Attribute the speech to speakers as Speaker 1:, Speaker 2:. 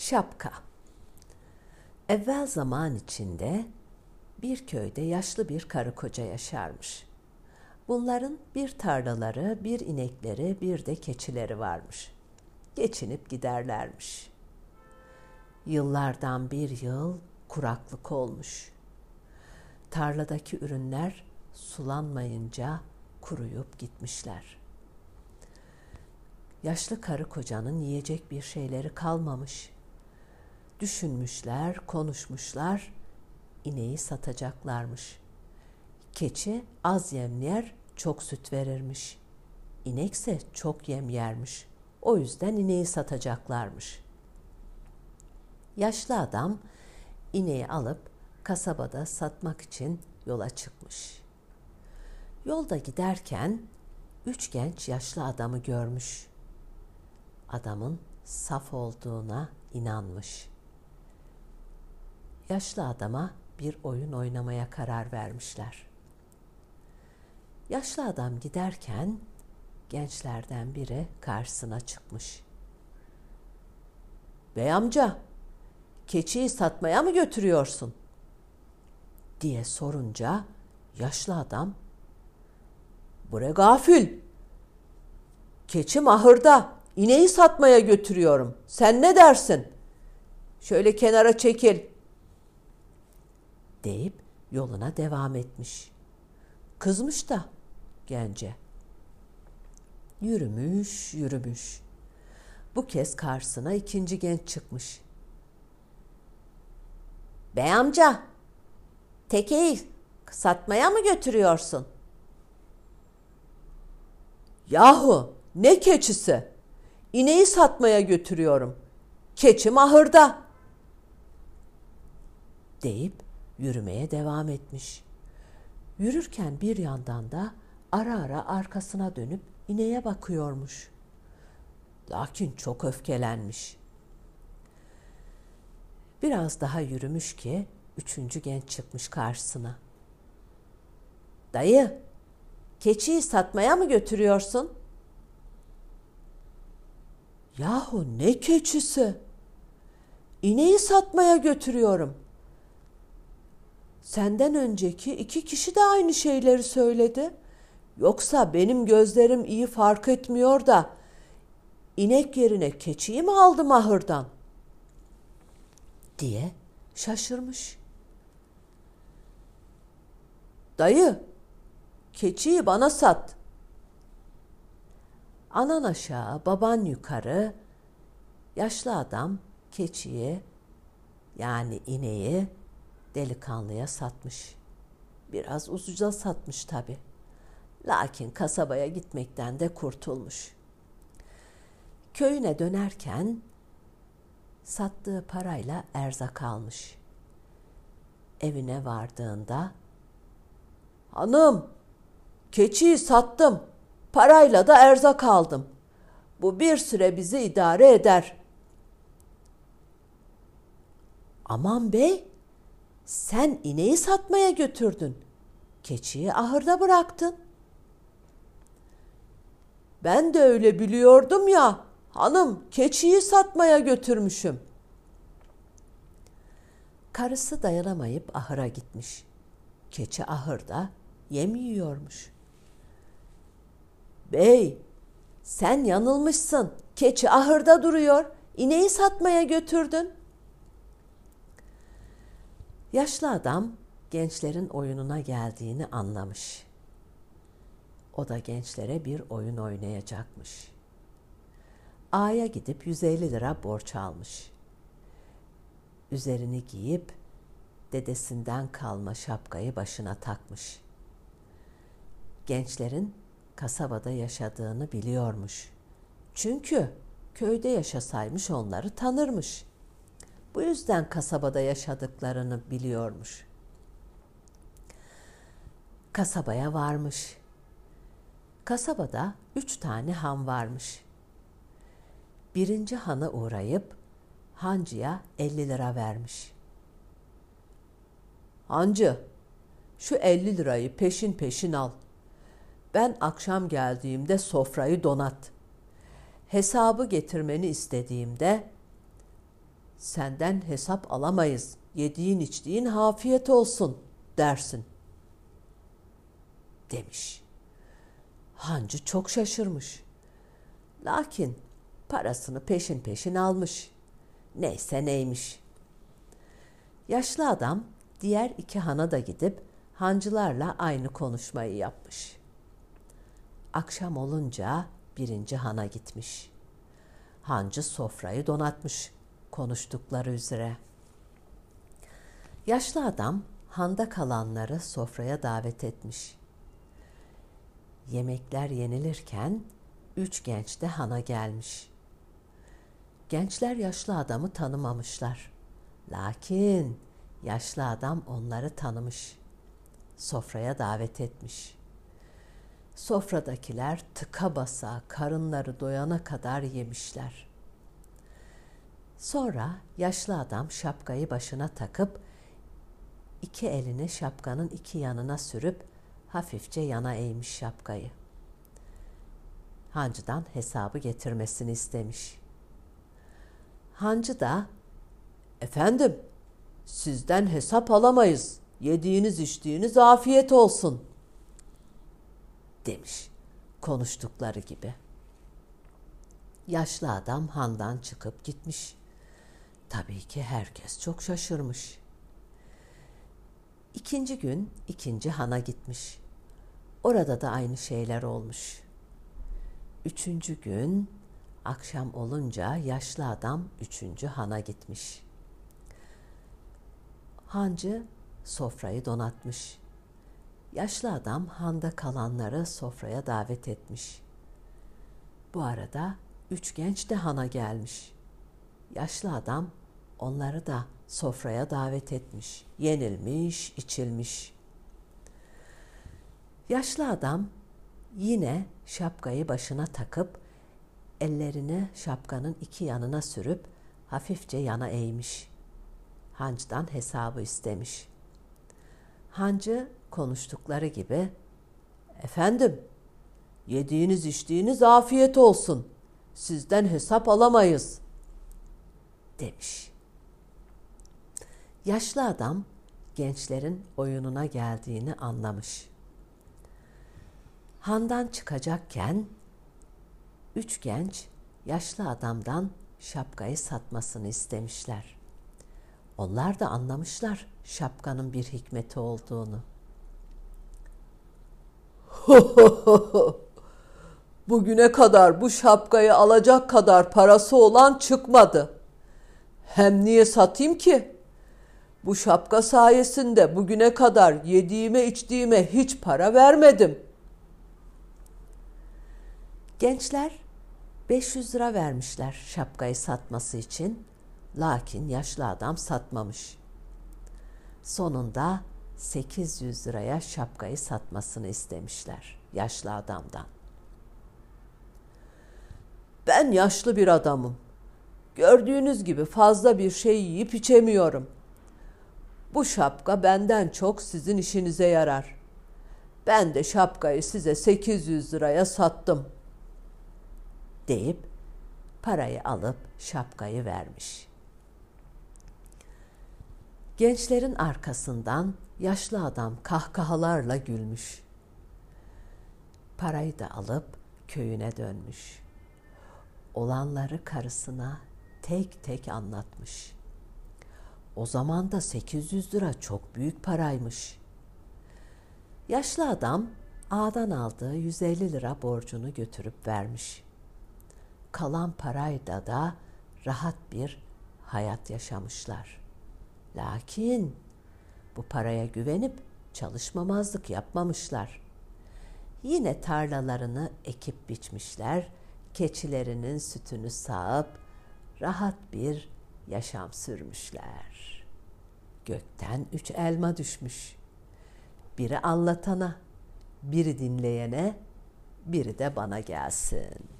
Speaker 1: Şapka Evvel zaman içinde bir köyde yaşlı bir karı koca yaşarmış. Bunların bir tarlaları, bir inekleri, bir de keçileri varmış. Geçinip giderlermiş. Yıllardan bir yıl kuraklık olmuş. Tarladaki ürünler sulanmayınca kuruyup gitmişler. Yaşlı karı kocanın yiyecek bir şeyleri kalmamış. Düşünmüşler, konuşmuşlar, ineği satacaklarmış. Keçi az yem yer, çok süt verirmiş. İnekse çok yem yermiş. O yüzden ineği satacaklarmış. Yaşlı adam ineği alıp kasabada satmak için yola çıkmış. Yolda giderken üç genç yaşlı adamı görmüş. Adamın saf olduğuna inanmış. Yaşlı adama bir oyun oynamaya karar vermişler. Yaşlı adam giderken gençlerden biri karşısına çıkmış. Bey amca, keçiyi satmaya mı götürüyorsun? diye sorunca yaşlı adam Bre gafil. Keçi ahırda. İneği satmaya götürüyorum. Sen ne dersin? Şöyle kenara çekil. Deyip yoluna devam etmiş. Kızmış da gence. Yürümüş, yürümüş. Bu kez karşısına ikinci genç çıkmış. Bey amca, tekeyi satmaya mı götürüyorsun?'' Yahu ne keçisi? İneği satmaya götürüyorum. Keçi ahırda. Deyip yürümeye devam etmiş. Yürürken bir yandan da ara ara arkasına dönüp ineğe bakıyormuş. Lakin çok öfkelenmiş. Biraz daha yürümüş ki üçüncü genç çıkmış karşısına. Dayı, Keçiyi satmaya mı götürüyorsun? Yahu ne keçisi? İneği satmaya götürüyorum. Senden önceki iki kişi de aynı şeyleri söyledi. Yoksa benim gözlerim iyi fark etmiyor da inek yerine keçiyi mi aldım ahırdan? diye şaşırmış. Dayı, Keçiyi bana sat. Anan aşağı, baban yukarı. Yaşlı adam keçiyi yani ineği delikanlıya satmış. Biraz ucuza satmış tabi. Lakin kasabaya gitmekten de kurtulmuş. Köyüne dönerken sattığı parayla erzak almış. Evine vardığında "Hanım, Keçiyi sattım. Parayla da erzak aldım. Bu bir süre bizi idare eder. Aman bey, sen ineği satmaya götürdün. Keçiyi ahırda bıraktın. Ben de öyle biliyordum ya. Hanım, keçiyi satmaya götürmüşüm. Karısı dayanamayıp ahıra gitmiş. Keçi ahırda yem yiyormuş. Bey, sen yanılmışsın. Keçi ahırda duruyor. İneği satmaya götürdün. Yaşlı adam gençlerin oyununa geldiğini anlamış. O da gençlere bir oyun oynayacakmış. A'ya gidip 150 lira borç almış. Üzerini giyip dedesinden kalma şapkayı başına takmış. Gençlerin kasabada yaşadığını biliyormuş. Çünkü köyde yaşasaymış onları tanırmış. Bu yüzden kasabada yaşadıklarını biliyormuş. Kasabaya varmış. Kasabada üç tane han varmış. Birinci hana uğrayıp hancıya 50 lira vermiş. Hancı, şu 50 lirayı peşin peşin al. Ben akşam geldiğimde sofrayı donat. Hesabı getirmeni istediğimde Senden hesap alamayız. Yediğin içtiğin hafiyet olsun dersin. Demiş. Hancı çok şaşırmış. Lakin parasını peşin peşin almış. Neyse neymiş. Yaşlı adam diğer iki hana da gidip hancılarla aynı konuşmayı yapmış. Akşam olunca birinci hana gitmiş. Hancı sofrayı donatmış konuştukları üzere. Yaşlı adam handa kalanları sofraya davet etmiş. Yemekler yenilirken üç genç de hana gelmiş. Gençler yaşlı adamı tanımamışlar. Lakin yaşlı adam onları tanımış. Sofraya davet etmiş. Sofradakiler tıka basa karınları doyana kadar yemişler. Sonra yaşlı adam şapkayı başına takıp iki elini şapkanın iki yanına sürüp hafifçe yana eğmiş şapkayı. Hancıdan hesabı getirmesini istemiş. Hancı da, efendim sizden hesap alamayız. Yediğiniz içtiğiniz afiyet olsun demiş konuştukları gibi. Yaşlı adam handan çıkıp gitmiş. Tabii ki herkes çok şaşırmış. İkinci gün ikinci hana gitmiş. Orada da aynı şeyler olmuş. Üçüncü gün akşam olunca yaşlı adam üçüncü hana gitmiş. Hancı sofrayı donatmış. Yaşlı adam handa kalanları sofraya davet etmiş. Bu arada üç genç de hana gelmiş. Yaşlı adam onları da sofraya davet etmiş. Yenilmiş, içilmiş. Yaşlı adam yine şapkayı başına takıp ellerini şapkanın iki yanına sürüp hafifçe yana eğmiş. Hancıdan hesabı istemiş. Hancı konuştukları gibi "Efendim, yediğiniz içtiğiniz afiyet olsun. Sizden hesap alamayız." demiş. Yaşlı adam gençlerin oyununa geldiğini anlamış. Handan çıkacakken üç genç yaşlı adamdan şapkayı satmasını istemişler. Onlar da anlamışlar şapkanın bir hikmeti olduğunu. Bugüne kadar bu şapkayı alacak kadar parası olan çıkmadı. Hem niye satayım ki? Bu şapka sayesinde bugüne kadar yediğime içtiğime hiç para vermedim. Gençler 500 lira vermişler şapkayı satması için. Lakin yaşlı adam satmamış. Sonunda 800 liraya şapkayı satmasını istemişler yaşlı adamdan. Ben yaşlı bir adamım. Gördüğünüz gibi fazla bir şey yiyip içemiyorum. Bu şapka benden çok sizin işinize yarar. Ben de şapkayı size 800 liraya sattım." deyip parayı alıp şapkayı vermiş. Gençlerin arkasından yaşlı adam kahkahalarla gülmüş. Parayı da alıp köyüne dönmüş. Olanları karısına tek tek anlatmış. O zaman da 800 lira çok büyük paraymış. Yaşlı adam ağadan aldığı 150 lira borcunu götürüp vermiş. Kalan parayla da rahat bir hayat yaşamışlar. Lakin bu paraya güvenip çalışmamazlık yapmamışlar. Yine tarlalarını ekip biçmişler, keçilerinin sütünü sağıp rahat bir yaşam sürmüşler. Gökten üç elma düşmüş. Biri anlatana, biri dinleyene, biri de bana gelsin.''